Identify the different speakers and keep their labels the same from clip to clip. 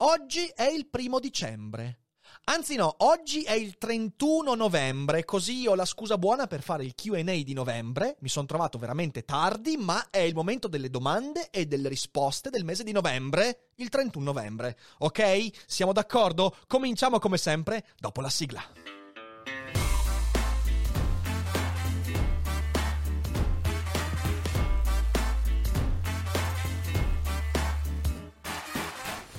Speaker 1: Oggi è il primo dicembre. Anzi no, oggi è il 31 novembre, così ho la scusa buona per fare il Q&A di novembre. Mi sono trovato veramente tardi, ma è il momento delle domande e delle risposte del mese di novembre, il 31 novembre. Ok? Siamo d'accordo? Cominciamo come sempre dopo la sigla.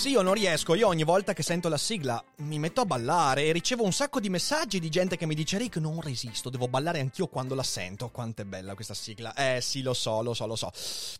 Speaker 1: Sì, io non riesco, io ogni volta che sento la sigla mi metto a ballare e ricevo un sacco di messaggi di gente che mi dice Rick non resisto, devo ballare anch'io quando la sento. Quanto è bella questa sigla. Eh sì, lo so, lo so, lo so.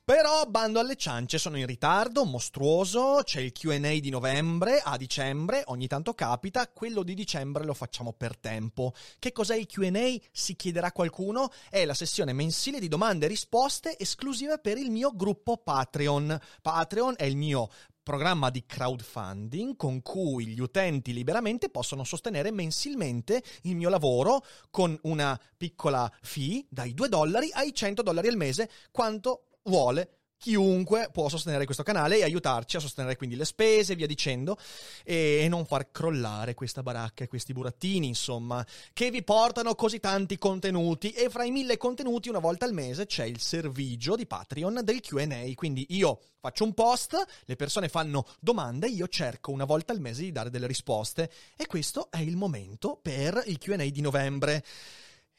Speaker 1: Però bando alle ciance, sono in ritardo, mostruoso, c'è il Q&A di novembre a dicembre, ogni tanto capita, quello di dicembre lo facciamo per tempo. Che cos'è il Q&A? Si chiederà qualcuno? È la sessione mensile di domande e risposte esclusive per il mio gruppo Patreon. Patreon è il mio programma di crowdfunding con cui gli utenti liberamente possono sostenere mensilmente il mio lavoro con una piccola fee dai 2 dollari ai 100 dollari al mese, quanto vuole chiunque può sostenere questo canale e aiutarci a sostenere quindi le spese e via dicendo e non far crollare questa baracca e questi burattini insomma che vi portano così tanti contenuti. E fra i mille contenuti una volta al mese c'è il servigio di Patreon del Q&A quindi io faccio un post le persone fanno domande io cerco una volta al mese di dare delle risposte. E questo è il momento per il Q&A di novembre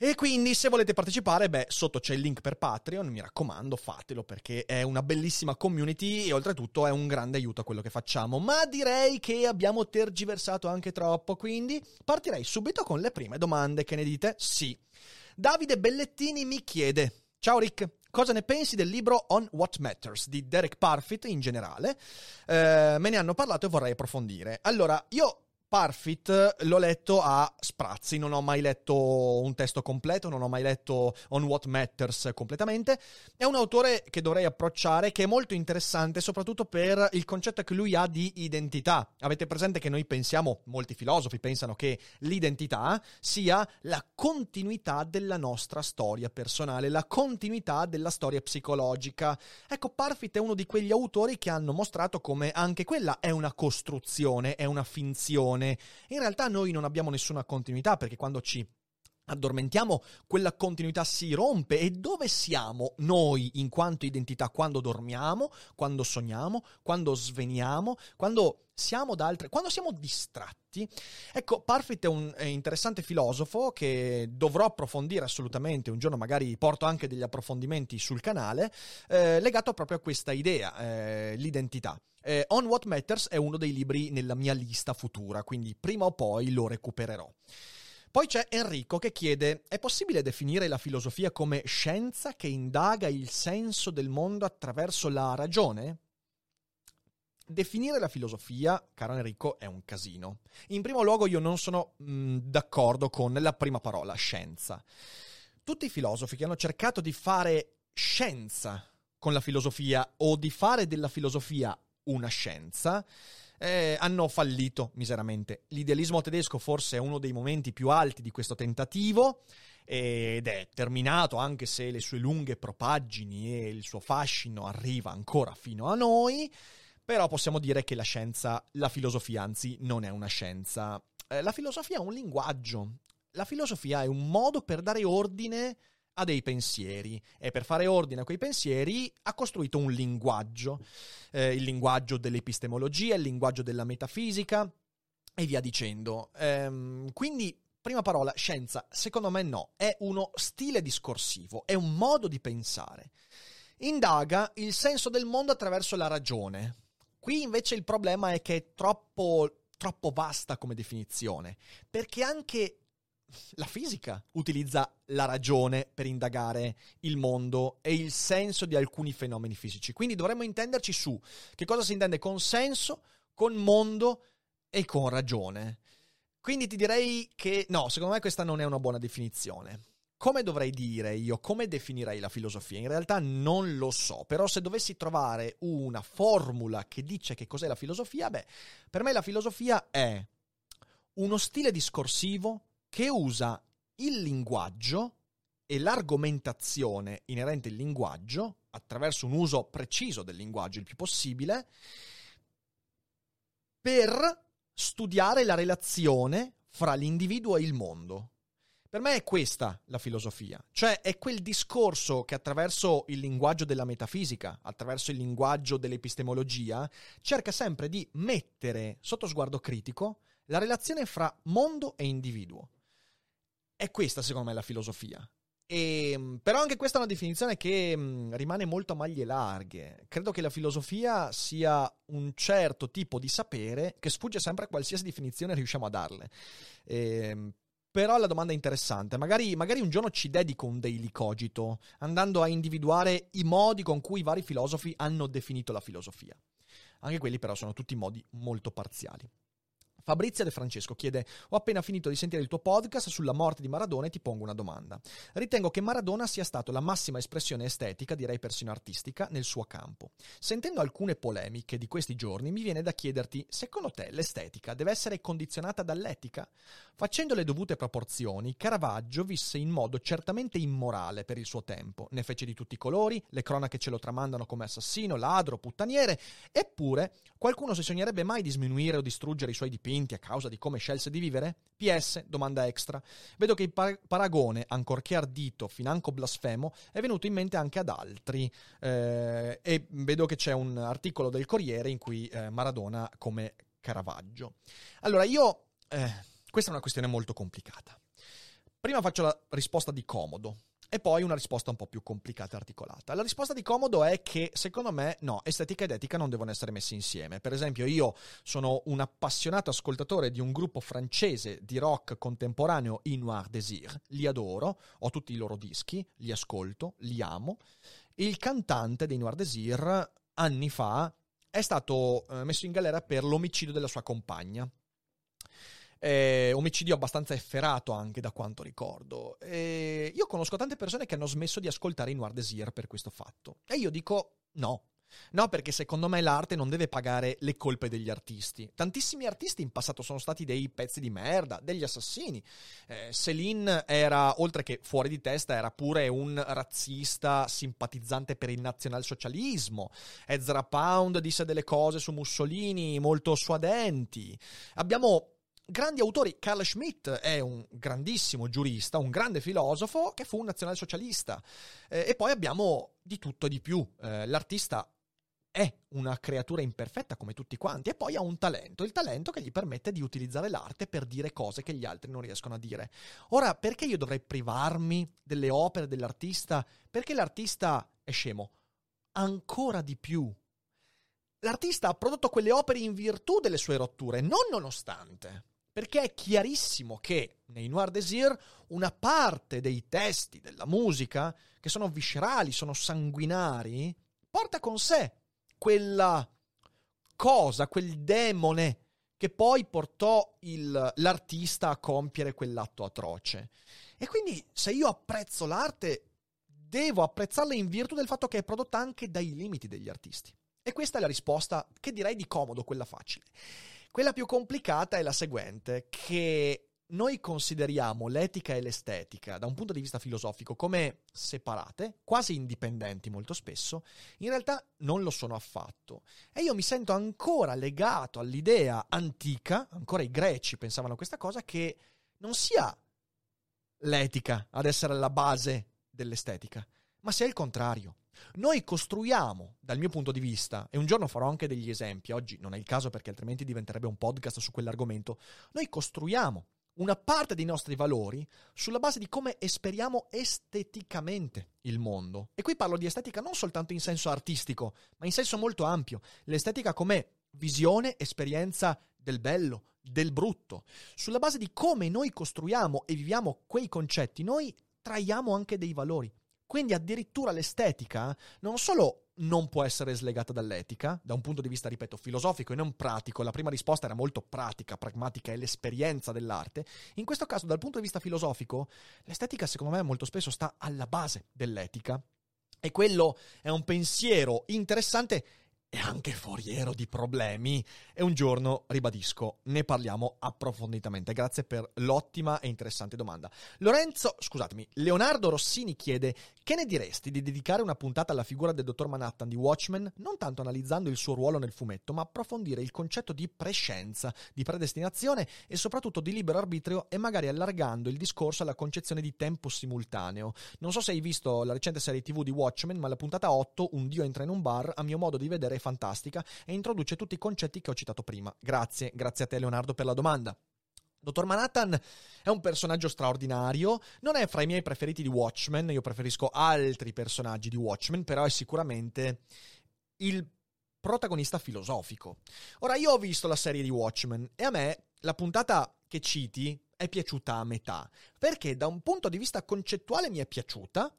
Speaker 1: e quindi se volete partecipare, beh, sotto c'è il link per Patreon, mi raccomando, fatelo perché è una bellissima community e oltretutto è un grande aiuto a quello che facciamo. Ma direi che abbiamo tergiversato anche troppo, quindi partirei subito con le prime domande, che ne dite? Sì. Davide Bellettini mi chiede: Ciao Rick, cosa ne pensi del libro On What Matters di Derek Parfit in generale? Eh, me ne hanno parlato e vorrei approfondire. Allora, io Parfit l'ho letto a sprazzi, non ho mai letto un testo completo, non ho mai letto On What Matters completamente. È un autore che dovrei approcciare, che è molto interessante, soprattutto per il concetto che lui ha di identità. Avete presente che noi pensiamo, molti filosofi pensano che l'identità sia la continuità della nostra storia personale, la continuità della storia psicologica. Ecco, Parfit è uno di quegli autori che hanno mostrato come anche quella è una costruzione, è una finzione in realtà noi non abbiamo nessuna continuità perché quando ci addormentiamo, quella continuità si rompe e dove siamo noi in quanto identità quando dormiamo, quando sogniamo, quando sveniamo, quando siamo da altre, quando siamo distratti. Ecco, Parfit è un è interessante filosofo che dovrò approfondire assolutamente, un giorno magari porto anche degli approfondimenti sul canale, eh, legato proprio a questa idea, eh, l'identità. Eh, On What Matters è uno dei libri nella mia lista futura, quindi prima o poi lo recupererò. Poi c'è Enrico che chiede: è possibile definire la filosofia come scienza che indaga il senso del mondo attraverso la ragione? Definire la filosofia, caro Enrico, è un casino. In primo luogo io non sono mh, d'accordo con la prima parola, scienza. Tutti i filosofi che hanno cercato di fare scienza con la filosofia o di fare della filosofia una scienza, eh, hanno fallito miseramente. L'idealismo tedesco forse è uno dei momenti più alti di questo tentativo ed è terminato anche se le sue lunghe propaggini e il suo fascino arriva ancora fino a noi, però possiamo dire che la scienza, la filosofia anzi, non è una scienza. Eh, la filosofia è un linguaggio. La filosofia è un modo per dare ordine a dei pensieri e per fare ordine a quei pensieri ha costruito un linguaggio, eh, il linguaggio dell'epistemologia, il linguaggio della metafisica e via dicendo. Ehm, quindi, prima parola, scienza, secondo me no, è uno stile discorsivo, è un modo di pensare. Indaga il senso del mondo attraverso la ragione. Qui invece il problema è che è troppo troppo vasta come definizione, perché anche la fisica utilizza la ragione per indagare il mondo e il senso di alcuni fenomeni fisici. Quindi dovremmo intenderci su che cosa si intende con senso, con mondo e con ragione. Quindi ti direi che no, secondo me questa non è una buona definizione. Come dovrei dire io? Come definirei la filosofia? In realtà non lo so, però se dovessi trovare una formula che dice che cos'è la filosofia, beh, per me la filosofia è uno stile discorsivo che usa il linguaggio e l'argomentazione inerente al linguaggio, attraverso un uso preciso del linguaggio il più possibile, per studiare la relazione fra l'individuo e il mondo. Per me è questa la filosofia, cioè è quel discorso che attraverso il linguaggio della metafisica, attraverso il linguaggio dell'epistemologia, cerca sempre di mettere sotto sguardo critico la relazione fra mondo e individuo. È questa secondo me la filosofia. E, ehm, però anche questa è una definizione che mh, mm, rimane molto a maglie larghe. Credo che la filosofia sia un certo tipo di sapere che sfugge sempre a qualsiasi definizione riusciamo a darle. E, ehm, però la domanda è interessante. Magari, magari, un giorno ci dedico un daily cogito, andando a individuare i modi con cui i vari filosofi hanno definito la filosofia. Anche quelli però sono tutti modi molto parziali. Fabrizia De Francesco chiede: Ho appena finito di sentire il tuo podcast sulla morte di Maradona e ti pongo una domanda. Ritengo che Maradona sia stato la massima espressione estetica, direi persino artistica, nel suo campo. Sentendo alcune polemiche di questi giorni, mi viene da chiederti: secondo te l'estetica deve essere condizionata dall'etica? Facendo le dovute proporzioni, Caravaggio visse in modo certamente immorale per il suo tempo. Ne fece di tutti i colori, le cronache ce lo tramandano come assassino, ladro, puttaniere, eppure qualcuno si sognerebbe mai di sminuire o distruggere i suoi dipinti dipinti a causa di come scelse di vivere? PS, domanda extra. Vedo che il par- paragone, ancorché ardito, financo blasfemo, è venuto in mente anche ad altri. Eh, e vedo che c'è un articolo del Corriere in cui eh, Maradona come Caravaggio. Allora, io... Eh, questa è una questione molto complicata. Prima faccio la risposta di comodo e poi una risposta un po' più complicata e articolata. La risposta di comodo è che, secondo me, no, estetica ed etica non devono essere messi insieme. Per esempio, io sono un appassionato ascoltatore di un gruppo francese di rock contemporaneo, I Noir Désir. Li adoro, ho tutti i loro dischi, li ascolto, li amo. Il cantante dei Noir Désir, anni fa, è stato eh, messo in galera per l'omicidio della sua compagna. Eh, omicidio abbastanza efferato anche da quanto ricordo. Eh, io conosco tante persone che hanno smesso di ascoltare i Noir Desir per questo fatto. E io dico no. No, perché secondo me l'arte non deve pagare le colpe degli artisti. Tantissimi artisti in passato sono stati dei pezzi di merda, degli assassini. Eh, Céline era, oltre che fuori di testa, era pure un razzista simpatizzante per il nazionalsocialismo. Ezra Pound disse delle cose su Mussolini molto suadenti. Abbiamo grandi autori. Carl Schmitt è un grandissimo giurista, un grande filosofo che fu un nazionalsocialista. Eh, e poi abbiamo di tutto e di più. Eh, l'artista è una creatura imperfetta come tutti quanti e poi ha un talento, il talento che gli permette di utilizzare l'arte per dire cose che gli altri non riescono a dire. Ora, perché io dovrei privarmi delle opere dell'artista? Perché l'artista è scemo? Ancora di più. L'artista ha prodotto quelle opere in virtù delle sue rotture, non nonostante. Perché è chiarissimo che nei Noir Désir una parte dei testi della musica, che sono viscerali, sono sanguinari, porta con sé quella cosa, quel demone che poi portò il, l'artista a compiere quell'atto atroce. E quindi se io apprezzo l'arte, devo apprezzarla in virtù del fatto che è prodotta anche dai limiti degli artisti. E questa è la risposta che direi di comodo, quella facile. Quella più complicata è la seguente, che noi consideriamo l'etica e l'estetica da un punto di vista filosofico come separate, quasi indipendenti molto spesso, in realtà non lo sono affatto. E io mi sento ancora legato all'idea antica, ancora i greci pensavano questa cosa, che non sia l'etica ad essere la base dell'estetica, ma sia il contrario. Noi costruiamo, dal mio punto di vista, e un giorno farò anche degli esempi, oggi non è il caso perché altrimenti diventerebbe un podcast su quell'argomento, noi costruiamo una parte dei nostri valori sulla base di come esperiamo esteticamente il mondo. E qui parlo di estetica non soltanto in senso artistico, ma in senso molto ampio. L'estetica come visione, esperienza del bello, del brutto. Sulla base di come noi costruiamo e viviamo quei concetti, noi traiamo anche dei valori. Quindi addirittura l'estetica non solo non può essere slegata dall'etica, da un punto di vista, ripeto, filosofico e non pratico, la prima risposta era molto pratica, pragmatica, è l'esperienza dell'arte, in questo caso dal punto di vista filosofico, l'estetica secondo me molto spesso sta alla base dell'etica. E quello è un pensiero interessante e anche foriero di problemi. E un giorno, ribadisco, ne parliamo approfonditamente. Grazie per l'ottima e interessante domanda. Lorenzo, scusatemi, Leonardo Rossini chiede: Che ne diresti di dedicare una puntata alla figura del dottor Manhattan di Watchmen, non tanto analizzando il suo ruolo nel fumetto, ma approfondire il concetto di prescienza, di predestinazione e soprattutto di libero arbitrio e magari allargando il discorso alla concezione di tempo simultaneo. Non so se hai visto la recente serie TV di Watchmen, ma la puntata 8, Un dio entra in un bar, a mio modo di vedere fantastica e introduce tutti i concetti che ho citato prima. Grazie, grazie a te Leonardo per la domanda. Dottor Manhattan è un personaggio straordinario, non è fra i miei preferiti di Watchmen, io preferisco altri personaggi di Watchmen, però è sicuramente il protagonista filosofico. Ora, io ho visto la serie di Watchmen e a me la puntata che citi è piaciuta a metà, perché da un punto di vista concettuale mi è piaciuta,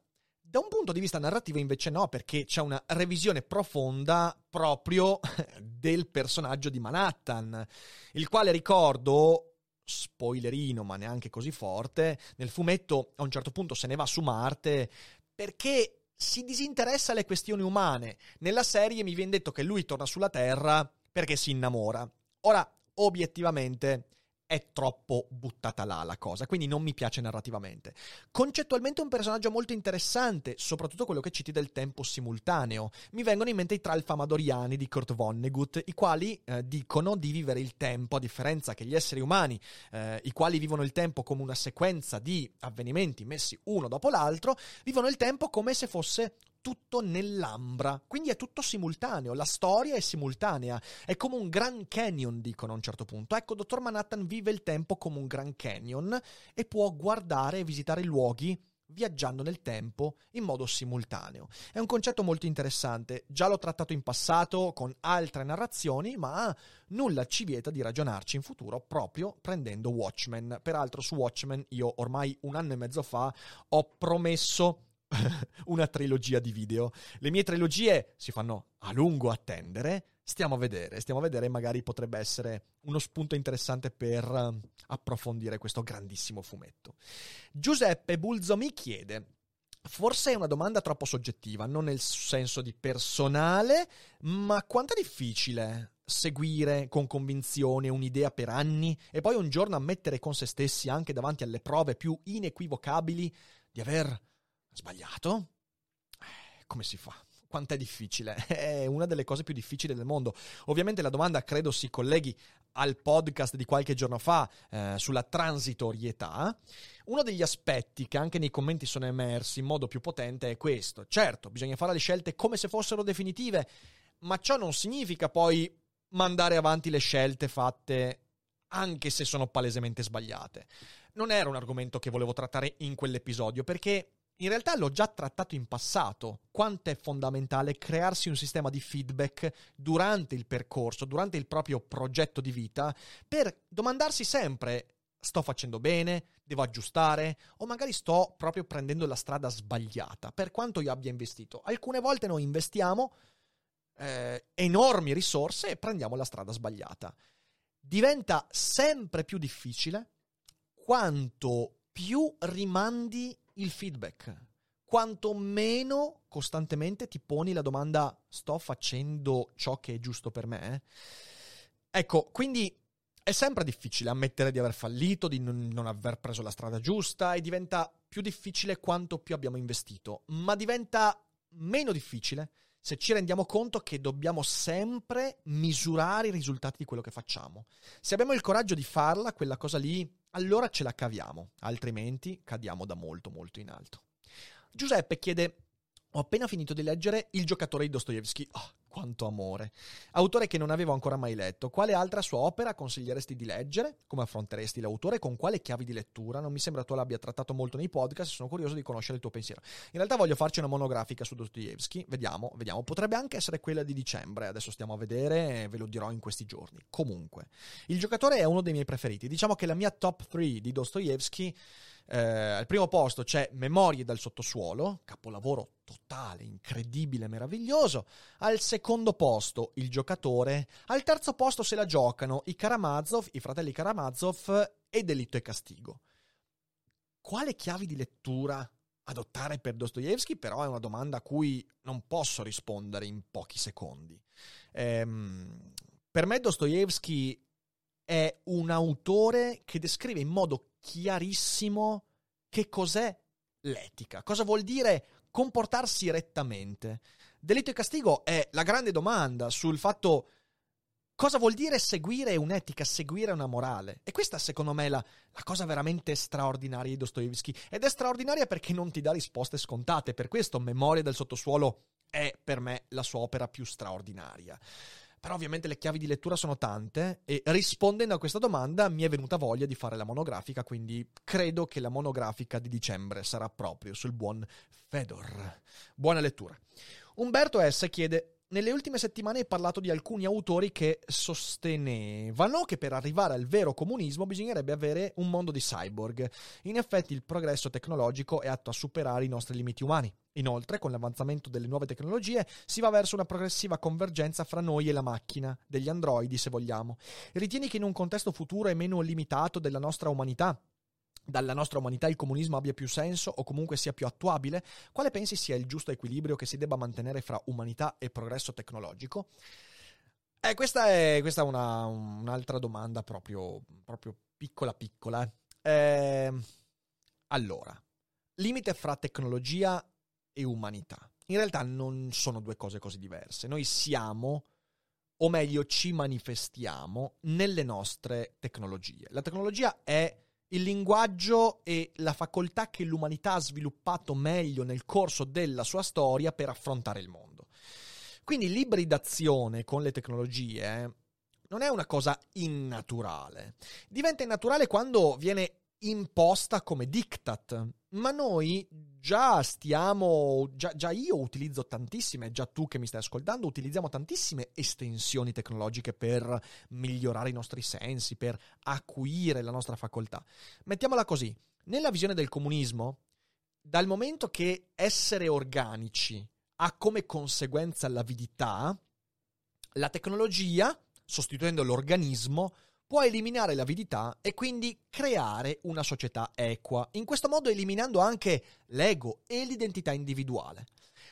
Speaker 1: da un punto di vista narrativo invece no, perché c'è una revisione profonda proprio del personaggio di Manhattan, il quale ricordo, spoilerino ma neanche così forte, nel fumetto a un certo punto se ne va su Marte perché si disinteressa alle questioni umane. Nella serie mi viene detto che lui torna sulla Terra perché si innamora. Ora, obiettivamente, è troppo buttata là la cosa, quindi non mi piace narrativamente. Concettualmente è un personaggio molto interessante, soprattutto quello che citi del tempo simultaneo. Mi vengono in mente i tralfamadoriani di Kurt Vonnegut, i quali eh, dicono di vivere il tempo, a differenza che gli esseri umani, eh, i quali vivono il tempo come una sequenza di avvenimenti messi uno dopo l'altro, vivono il tempo come se fosse tutto nell'ambra, quindi è tutto simultaneo, la storia è simultanea, è come un Grand Canyon, dicono a un certo punto. Ecco, Dottor Manhattan vive il tempo come un Grand Canyon e può guardare e visitare luoghi viaggiando nel tempo in modo simultaneo. È un concetto molto interessante, già l'ho trattato in passato con altre narrazioni, ma nulla ci vieta di ragionarci in futuro proprio prendendo Watchmen. Peraltro su Watchmen io ormai un anno e mezzo fa ho promesso una trilogia di video. Le mie trilogie si fanno a lungo attendere. Stiamo a vedere, stiamo a vedere, magari potrebbe essere uno spunto interessante per uh, approfondire questo grandissimo fumetto. Giuseppe Bulzo mi chiede: Forse è una domanda troppo soggettiva, non nel senso di personale, ma quanto è difficile seguire con convinzione un'idea per anni e poi un giorno ammettere con se stessi, anche davanti alle prove più inequivocabili, di aver Sbagliato? Eh, come si fa? Quanto è difficile? È una delle cose più difficili del mondo. Ovviamente la domanda credo si colleghi al podcast di qualche giorno fa eh, sulla transitorietà. Uno degli aspetti che anche nei commenti sono emersi in modo più potente è questo. Certo, bisogna fare le scelte come se fossero definitive, ma ciò non significa poi mandare avanti le scelte fatte anche se sono palesemente sbagliate. Non era un argomento che volevo trattare in quell'episodio perché in realtà l'ho già trattato in passato, quanto è fondamentale crearsi un sistema di feedback durante il percorso, durante il proprio progetto di vita, per domandarsi sempre sto facendo bene, devo aggiustare o magari sto proprio prendendo la strada sbagliata, per quanto io abbia investito. Alcune volte noi investiamo eh, enormi risorse e prendiamo la strada sbagliata. Diventa sempre più difficile quanto più rimandi il feedback. Quanto meno costantemente ti poni la domanda sto facendo ciò che è giusto per me? Ecco, quindi è sempre difficile ammettere di aver fallito, di non, aver preso la strada giusta e diventa più difficile quanto più abbiamo investito, ma diventa meno difficile se ci rendiamo conto che dobbiamo sempre misurare i risultati di quello che facciamo. Se abbiamo il coraggio di farla, quella cosa lì, allora ce la caviamo, altrimenti cadiamo da molto molto in alto. Giuseppe chiede ho appena finito di leggere Il giocatore di Dostoevsky. Oh, quanto amore. Autore che non avevo ancora mai letto. Quale altra sua opera consiglieresti di leggere? Come affronteresti l'autore? Con quale chiavi di lettura? Non mi sembra tu l'abbia trattato molto nei podcast, sono curioso di conoscere il tuo pensiero. In realtà voglio farci una monografica su Dostoevsky, vediamo, vediamo. Potrebbe anche essere quella di dicembre, adesso stiamo a vedere, ve lo dirò in questi giorni. Comunque, il giocatore è uno dei miei preferiti. Diciamo che la mia top 3 di Dostoevsky eh, al primo posto c'è Memorie dal sottosuolo, capolavoro totale, incredibile, meraviglioso. Al secondo posto il giocatore. Al terzo posto se la giocano i Karamazov, i fratelli Karamazov e Delitto e Castigo. Quale chiavi di lettura adottare per Dostoevsky? Però è una domanda a cui non posso rispondere in pochi secondi. Ehm, per me Dostoevsky è un autore che descrive in modo chiarissimo che cos'è l'etica, cosa vuol dire comportarsi rettamente. Delitto e castigo è la grande domanda sul fatto cosa vuol dire seguire un'etica, seguire una morale. E questa secondo me è la, la cosa veramente straordinaria di Dostoevsky. Ed è straordinaria perché non ti dà risposte scontate. Per questo Memoria del sottosuolo è per me la sua opera più straordinaria. Però ovviamente le chiavi di lettura sono tante e rispondendo a questa domanda mi è venuta voglia di fare la monografica, quindi credo che la monografica di dicembre sarà proprio sul buon Fedor. Buona lettura. Umberto S. chiede nelle ultime settimane hai parlato di alcuni autori che sostenevano che per arrivare al vero comunismo bisognerebbe avere un mondo di cyborg. In effetti il progresso tecnologico è atto a superare i nostri limiti umani. Inoltre, con l'avanzamento delle nuove tecnologie, si va verso una progressiva convergenza fra noi e la macchina, degli androidi se vogliamo. Ritieni che in un contesto futuro e meno limitato della nostra umanità, dalla nostra umanità il comunismo abbia più senso o comunque sia più attuabile? Quale pensi sia il giusto equilibrio che si debba mantenere fra umanità e progresso tecnologico? Eh, questa è, questa è una, un'altra domanda proprio, proprio piccola piccola. Eh, allora, limite fra tecnologia e umanità. In realtà non sono due cose così diverse. Noi siamo, o meglio ci manifestiamo, nelle nostre tecnologie. La tecnologia è il linguaggio e la facoltà che l'umanità ha sviluppato meglio nel corso della sua storia per affrontare il mondo. Quindi l'ibridazione con le tecnologie non è una cosa innaturale. Diventa innaturale quando viene imposta come diktat, ma noi già stiamo, già, già, io utilizzo tantissime, già tu che mi stai ascoltando, utilizziamo tantissime estensioni tecnologiche per migliorare i nostri sensi, per acuire la nostra facoltà. Mettiamola così, nella visione del comunismo, dal momento che essere organici ha come conseguenza l'avidità, la tecnologia, sostituendo l'organismo, può eliminare l'avidità e quindi creare una società equa, in questo modo eliminando anche l'ego e l'identità individuale.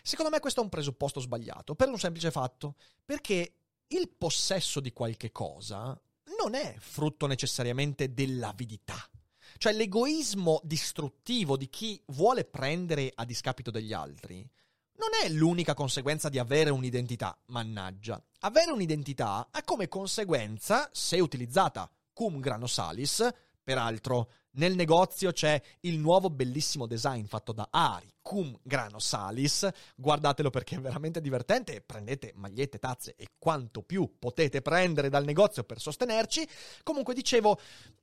Speaker 1: Secondo me questo è un presupposto sbagliato, per un semplice fatto, perché il possesso di qualche cosa non è frutto necessariamente dell'avidità. Cioè l'egoismo distruttivo di chi vuole prendere a discapito degli altri non è l'unica conseguenza di avere un'identità, mannaggia. Avere un'identità ha come conseguenza, se utilizzata cum grano salis, peraltro nel negozio c'è il nuovo bellissimo design fatto da Ari, cum grano salis, guardatelo perché è veramente divertente, prendete magliette, tazze e quanto più potete prendere dal negozio per sostenerci. Comunque dicevo,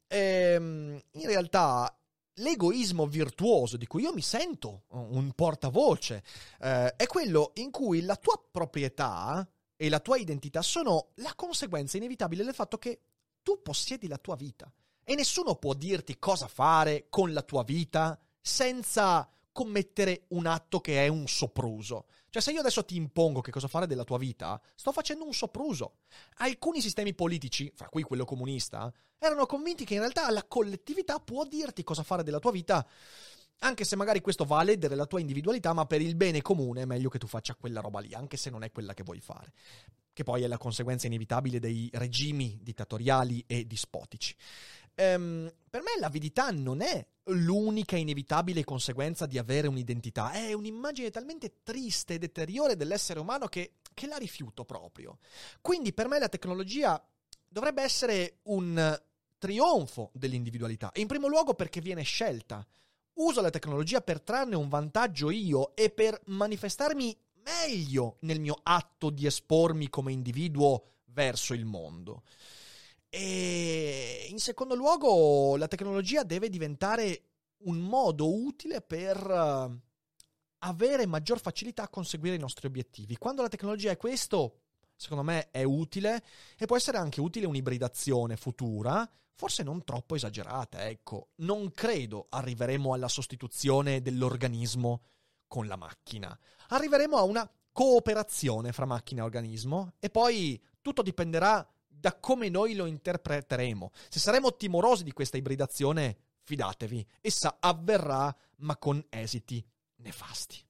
Speaker 1: ehm, in realtà l'egoismo virtuoso di cui io mi sento un portavoce eh, è quello in cui la tua proprietà e la tua identità sono la conseguenza inevitabile del fatto che tu possiedi la tua vita e nessuno può dirti cosa fare con la tua vita senza commettere un atto che è un sopruso. Cioè, se io adesso ti impongo che cosa fare della tua vita, sto facendo un sopruso. Alcuni sistemi politici, fra cui quello comunista, erano convinti che in realtà la collettività può dirti cosa fare della tua vita, anche se magari questo va a ledere la tua individualità, ma per il bene comune è meglio che tu faccia quella roba lì, anche se non è quella che vuoi fare. Che poi è la conseguenza inevitabile dei regimi dittatoriali e dispotici. Ehm, per me l'avidità non è l'unica inevitabile conseguenza di avere un'identità, è un'immagine talmente triste e deteriore dell'essere umano che, che la rifiuto proprio. Quindi per me la tecnologia dovrebbe essere un trionfo dell'individualità, in primo luogo perché viene scelta. Uso la tecnologia per trarne un vantaggio io e per manifestarmi meglio nel mio atto di espormi come individuo verso il mondo. E in secondo luogo, la tecnologia deve diventare un modo utile per eh, avere maggior facilità a conseguire i nostri obiettivi. Quando la tecnologia è questo, secondo me è utile e può essere anche utile un'ibridazione futura, forse non troppo esagerata, ecco. Non credo arriveremo alla sostituzione dell'organismo con la macchina. Arriveremo a una cooperazione fra macchina e organismo e poi tutto dipenderà da come noi lo interpreteremo. Se saremo timorosi di questa ibridazione, fidatevi, essa avverrà ma con esiti nefasti.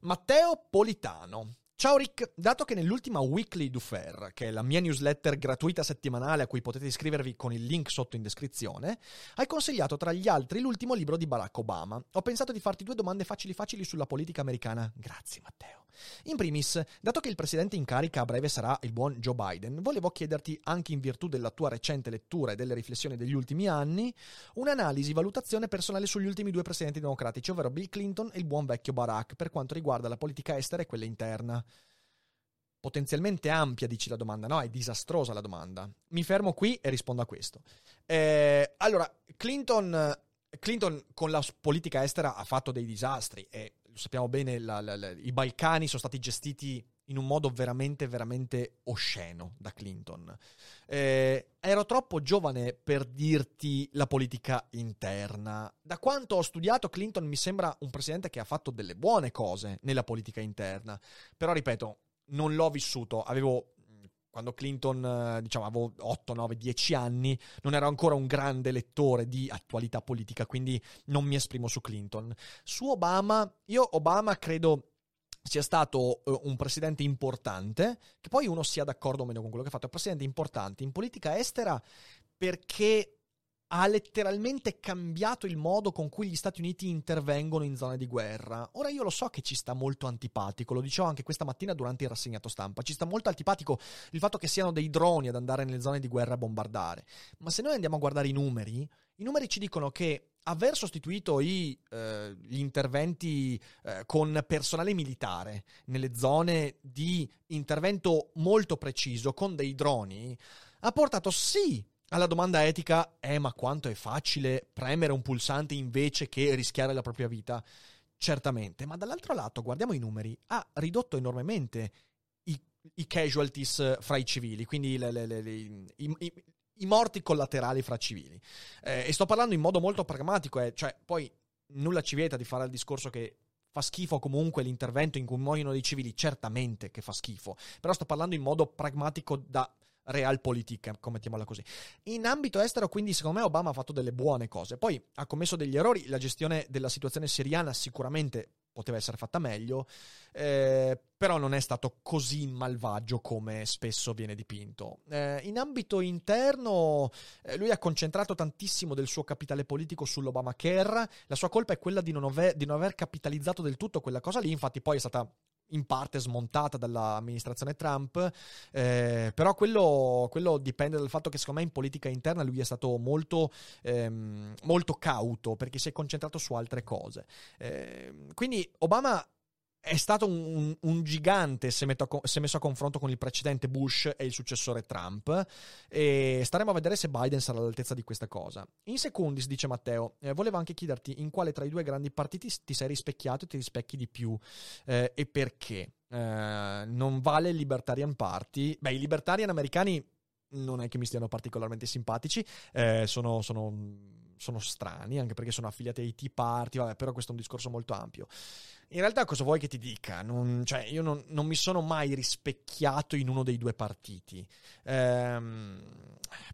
Speaker 1: Matteo Politano Ciao Rick, dato che nell'ultima Weekly du Fair, che è la mia newsletter gratuita settimanale a cui potete iscrivervi con il link sotto in descrizione, hai consigliato tra gli altri l'ultimo libro di Barack Obama. Ho pensato di farti due domande facili facili sulla politica americana. Grazie Matteo. In primis, dato che il presidente in carica a breve sarà il buon Joe Biden, volevo chiederti, anche in virtù della tua recente lettura e delle riflessioni degli ultimi anni, un'analisi, valutazione personale sugli ultimi due presidenti democratici, ovvero Bill Clinton e il buon vecchio Barack, per quanto riguarda la politica estera e quella interna potenzialmente ampia, dici la domanda, no? È disastrosa la domanda. Mi fermo qui e rispondo a questo. Eh, allora, Clinton, Clinton, con la politica estera ha fatto dei disastri e sappiamo bene, la, la, la, i Balcani sono stati gestiti in un modo veramente, veramente osceno da Clinton. Eh, ero troppo giovane per dirti la politica interna. Da quanto ho studiato, Clinton mi sembra un presidente che ha fatto delle buone cose nella politica interna. Però, ripeto, non l'ho vissuto, avevo quando Clinton, diciamo, avevo 8, 9, 10 anni, non ero ancora un grande lettore di attualità politica, quindi non mi esprimo su Clinton. Su Obama, io Obama credo sia stato uh, un presidente importante, che poi uno sia d'accordo o meno con quello che ha fatto, è un presidente importante in politica estera perché ha letteralmente cambiato il modo con cui gli Stati Uniti intervengono in zone di guerra. Ora io lo so che ci sta molto antipatico, lo dicevo anche questa mattina durante il rassegnato stampa, ci sta molto antipatico il fatto che siano dei droni ad andare nelle zone di guerra a bombardare. Ma se noi andiamo a guardare i numeri, i numeri ci dicono che aver sostituito i, eh, gli interventi eh, con personale militare nelle zone di intervento molto preciso con dei droni ha portato sì alla domanda etica, eh ma quanto è facile premere un pulsante invece che rischiare la propria vita? Certamente, ma dall'altro lato guardiamo i numeri, ha ridotto enormemente i, i casualties fra i civili, quindi le, le, le, i, i, i, morti collaterali fra civili. Eh, e sto parlando in modo molto pragmatico, eh, cioè poi nulla ci vieta di fare il discorso che fa schifo comunque l'intervento in cui muoiono dei civili, certamente che fa schifo, però sto parlando in modo pragmatico da realpolitik, mettiamola così. In ambito estero, quindi, secondo me Obama ha fatto delle buone cose. Poi ha commesso degli errori, la gestione della situazione siriana sicuramente poteva essere fatta meglio, eh, però non è stato così malvagio come spesso viene dipinto. Eh, in ambito interno, eh, lui ha concentrato tantissimo del suo capitale politico sull'Obamacare, la sua colpa è quella di non, aver, di non aver capitalizzato del tutto quella cosa lì, infatti poi è stata in parte smontata dall'amministrazione Trump, eh, però quello, quello, dipende dal fatto che secondo me in politica interna lui è stato molto, ehm, molto cauto perché si è concentrato su altre cose. Eh, quindi Obama è stato un, un gigante se, a, se, messo a confronto con il precedente Bush e il successore Trump e staremo a vedere se Biden sarà all'altezza di questa cosa. In secundis, dice Matteo, eh, volevo anche chiederti in quale tra i due grandi partiti ti sei rispecchiato e ti rispecchi di più eh, e perché. Eh, non vale il Libertarian Party. Beh, i Libertarian americani non è che mi stiano particolarmente simpatici, eh, sono, sono, sono, strani anche perché sono affiliati ai Tea Party, vabbè, però questo è un discorso molto ampio. In realtà cosa vuoi che ti dica? Non, cioè, io non, non, mi sono mai rispecchiato in uno dei due partiti. Ehm,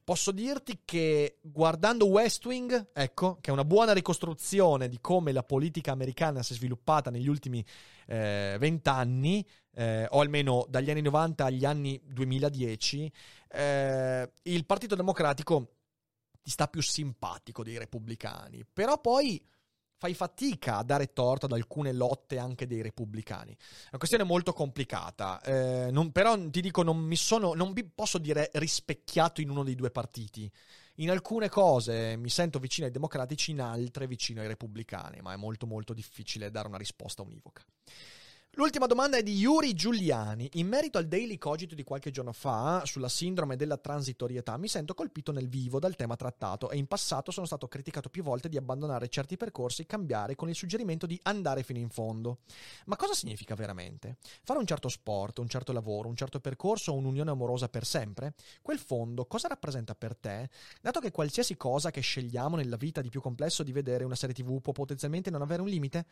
Speaker 1: posso dirti che guardando West Wing, ecco, che è una buona ricostruzione di come la politica americana si è sviluppata negli ultimi eh, vent'anni, eh, o almeno dagli anni 90 agli anni 2010, eh, il Partito Democratico ti sta più simpatico dei repubblicani. Però poi fai fatica a dare torto ad alcune lotte anche dei repubblicani. È una questione molto complicata, eh, non, però ti dico, non mi sono, non mi posso dire rispecchiato in uno dei due partiti. In alcune cose mi sento vicino ai democratici, in altre vicino ai repubblicani, ma è molto molto difficile dare una risposta univoca. L'ultima domanda è di Yuri Giuliani. In merito al daily cogito di qualche giorno fa sulla sindrome della transitorietà, mi sento colpito nel vivo dal tema trattato e in passato sono stato criticato più volte di abbandonare certi percorsi e cambiare con il suggerimento di andare fino in fondo. Ma cosa significa veramente? Fare un certo sport, un certo lavoro, un certo percorso o un'unione amorosa per sempre? Quel fondo cosa rappresenta per te? Dato che qualsiasi cosa che scegliamo nella vita di più complesso di vedere una serie TV può potenzialmente non avere un limite,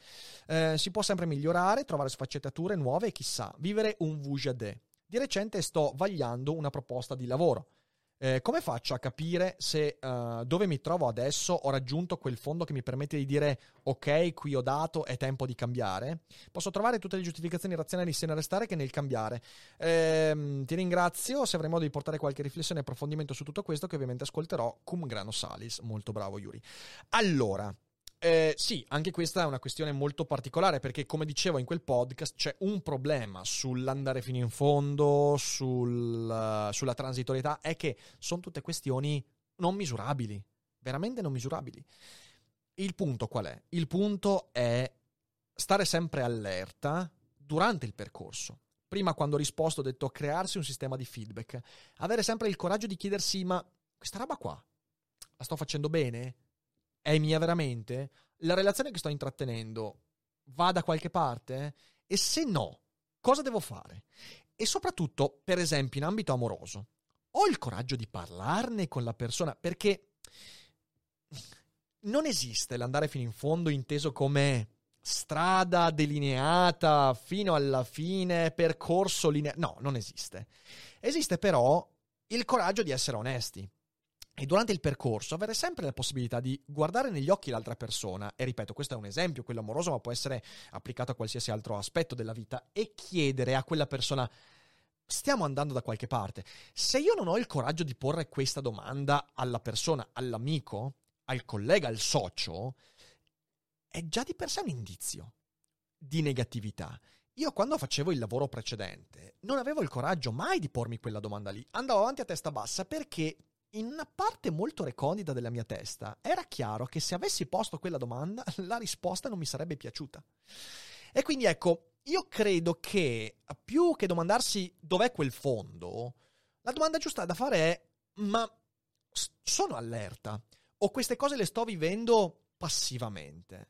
Speaker 1: eh, si può sempre migliorare, trovare sfaccettature sfaccettature nuove e chissà, vivere un Vujade. Di recente sto vagliando una proposta di lavoro. Eh, come faccio a capire se uh, dove mi trovo adesso ho raggiunto quel fondo che mi permette di dire ok, qui ho dato, è tempo di cambiare? Posso trovare tutte le giustificazioni razionali sia nel restare che nel cambiare. Eh, ti ringrazio, se avrai modo di portare qualche riflessione e approfondimento su tutto questo che ovviamente ascolterò cum grano salis. Molto bravo Yuri. Allora, eh, sì, anche questa è una questione molto particolare perché, come dicevo in quel podcast, c'è un problema sull'andare fino in fondo, sul, uh, sulla transitorietà, è che sono tutte questioni non misurabili, veramente non misurabili. Il punto qual è? Il punto è stare sempre allerta durante il percorso. Prima, quando ho risposto, ho detto crearsi un sistema di feedback, avere sempre il coraggio di chiedersi: ma questa roba qua la sto facendo bene? È mia veramente? La relazione che sto intrattenendo va da qualche parte? E se no, cosa devo fare? E soprattutto, per esempio, in ambito amoroso, ho il coraggio di parlarne con la persona perché non esiste l'andare fino in fondo inteso come strada delineata fino alla fine, percorso lineare. No, non esiste. Esiste però il coraggio di essere onesti e durante il percorso avere sempre la possibilità di guardare negli occhi l'altra persona, e ripeto, questo è un esempio, quello amoroso, ma può essere applicato a qualsiasi altro aspetto della vita, e chiedere a quella persona stiamo andando da qualche parte. Se io non ho il coraggio di porre questa domanda alla persona, all'amico, al collega, al socio, è già di per sé un indizio di negatività. Io quando facevo il lavoro precedente non avevo il coraggio mai di pormi quella domanda lì. Andavo avanti a testa bassa perché in una parte molto recondita della mia testa era chiaro che se avessi posto quella domanda la risposta non mi sarebbe piaciuta. E quindi ecco, io credo che più che domandarsi dov'è quel fondo, la domanda giusta da fare è ma sono allerta o queste cose le sto vivendo passivamente?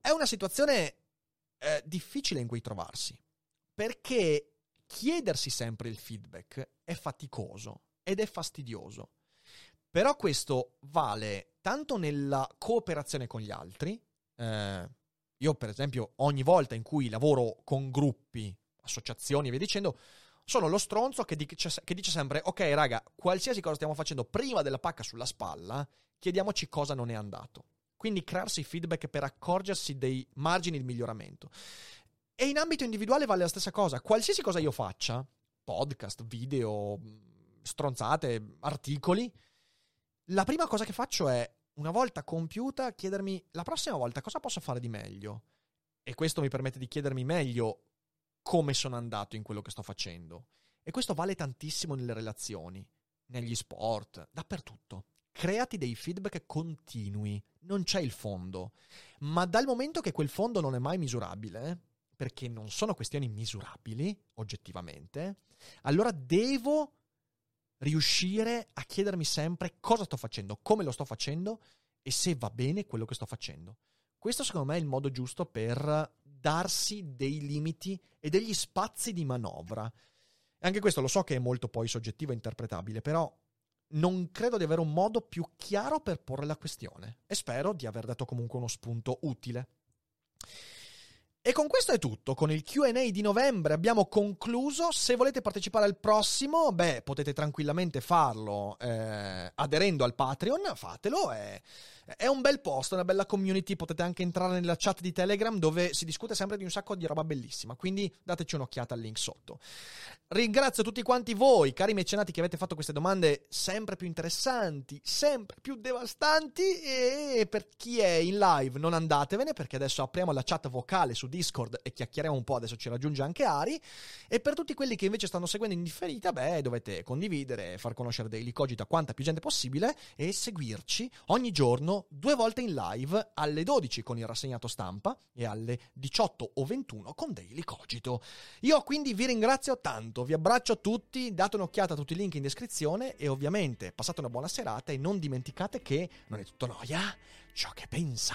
Speaker 1: È una situazione eh, difficile in cui trovarsi, perché chiedersi sempre il feedback è faticoso ed è fastidioso. Però questo vale tanto nella cooperazione con gli altri. Eh, io, per esempio, ogni volta in cui lavoro con gruppi, associazioni e via dicendo, sono lo stronzo che dice, che dice, sempre: Ok, raga, qualsiasi cosa stiamo facendo prima della pacca sulla spalla, chiediamoci cosa non è andato. Quindi crearsi feedback per accorgersi dei margini di miglioramento. E in ambito individuale vale la stessa cosa. Qualsiasi cosa io faccia, podcast, video, stronzate, articoli, la prima cosa che faccio è, una volta compiuta, chiedermi la prossima volta cosa posso fare di meglio. E questo mi permette di chiedermi meglio come sono andato in quello che sto facendo. E questo vale tantissimo nelle relazioni, negli sport, dappertutto. Creati dei feedback continui, non c'è il fondo. Ma dal momento che quel fondo non è mai misurabile, perché non sono questioni misurabili, oggettivamente, allora devo riuscire a chiedermi sempre cosa sto facendo, come lo sto facendo e se va bene quello che sto facendo. Questo secondo me è il modo giusto per darsi dei limiti e degli spazi di manovra. Anche questo lo so che è molto poi soggettivo e interpretabile, però non credo di avere un modo più chiaro per porre la questione e spero di aver dato comunque uno spunto utile. E con questo è tutto, con il QA di novembre abbiamo concluso, se volete partecipare al prossimo, beh, potete tranquillamente farlo eh, aderendo al Patreon, fatelo, è, è un bel posto, una bella community, potete anche entrare nella chat di Telegram dove si discute sempre di un sacco di roba bellissima, quindi dateci un'occhiata al link sotto. Ringrazio tutti quanti voi, cari mecenati, che avete fatto queste domande sempre più interessanti, sempre più devastanti. E per chi è in live non andatevene perché adesso apriamo la chat vocale su Discord e chiacchieriamo un po', adesso ci raggiunge anche Ari. E per tutti quelli che invece stanno seguendo in differita, beh, dovete condividere, far conoscere Daily Cogito a quanta più gente possibile e seguirci ogni giorno, due volte in live, alle 12 con il rassegnato stampa e alle 18 o 21 con Daily Cogito. Io quindi vi ringrazio tanto, vi abbraccio a tutti, date un'occhiata a tutti i link in descrizione e ovviamente passate una buona serata e non dimenticate che non è tutto noia ciò che pensa.